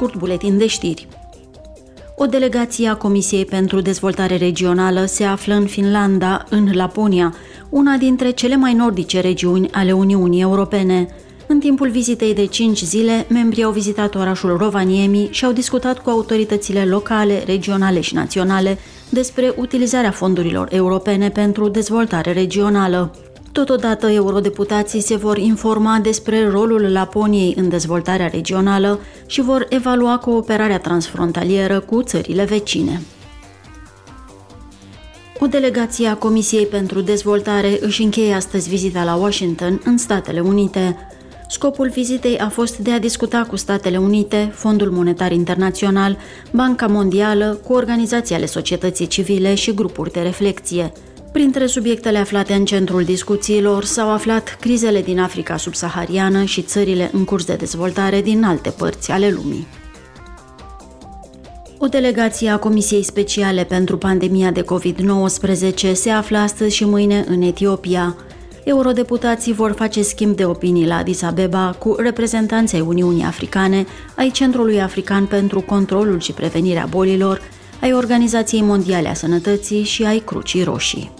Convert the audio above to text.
scurt buletin de știri. O delegație a Comisiei pentru Dezvoltare Regională se află în Finlanda, în Laponia, una dintre cele mai nordice regiuni ale Uniunii Europene. În timpul vizitei de 5 zile, membrii au vizitat orașul Rovaniemi și au discutat cu autoritățile locale, regionale și naționale despre utilizarea fondurilor europene pentru dezvoltare regională. Totodată, eurodeputații se vor informa despre rolul Laponiei în dezvoltarea regională și vor evalua cooperarea transfrontalieră cu țările vecine. O delegație a Comisiei pentru Dezvoltare își încheie astăzi vizita la Washington, în Statele Unite. Scopul vizitei a fost de a discuta cu Statele Unite, Fondul Monetar Internațional, Banca Mondială, cu organizații ale societății civile și grupuri de reflexie – Printre subiectele aflate în centrul discuțiilor s-au aflat crizele din Africa subsahariană și țările în curs de dezvoltare din alte părți ale lumii. O delegație a Comisiei Speciale pentru pandemia de COVID-19 se află astăzi și mâine în Etiopia. Eurodeputații vor face schimb de opinii la Addis Abeba cu reprezentanții Uniunii Africane, ai Centrului African pentru Controlul și Prevenirea Bolilor, ai Organizației Mondiale a Sănătății și ai Crucii Roșii.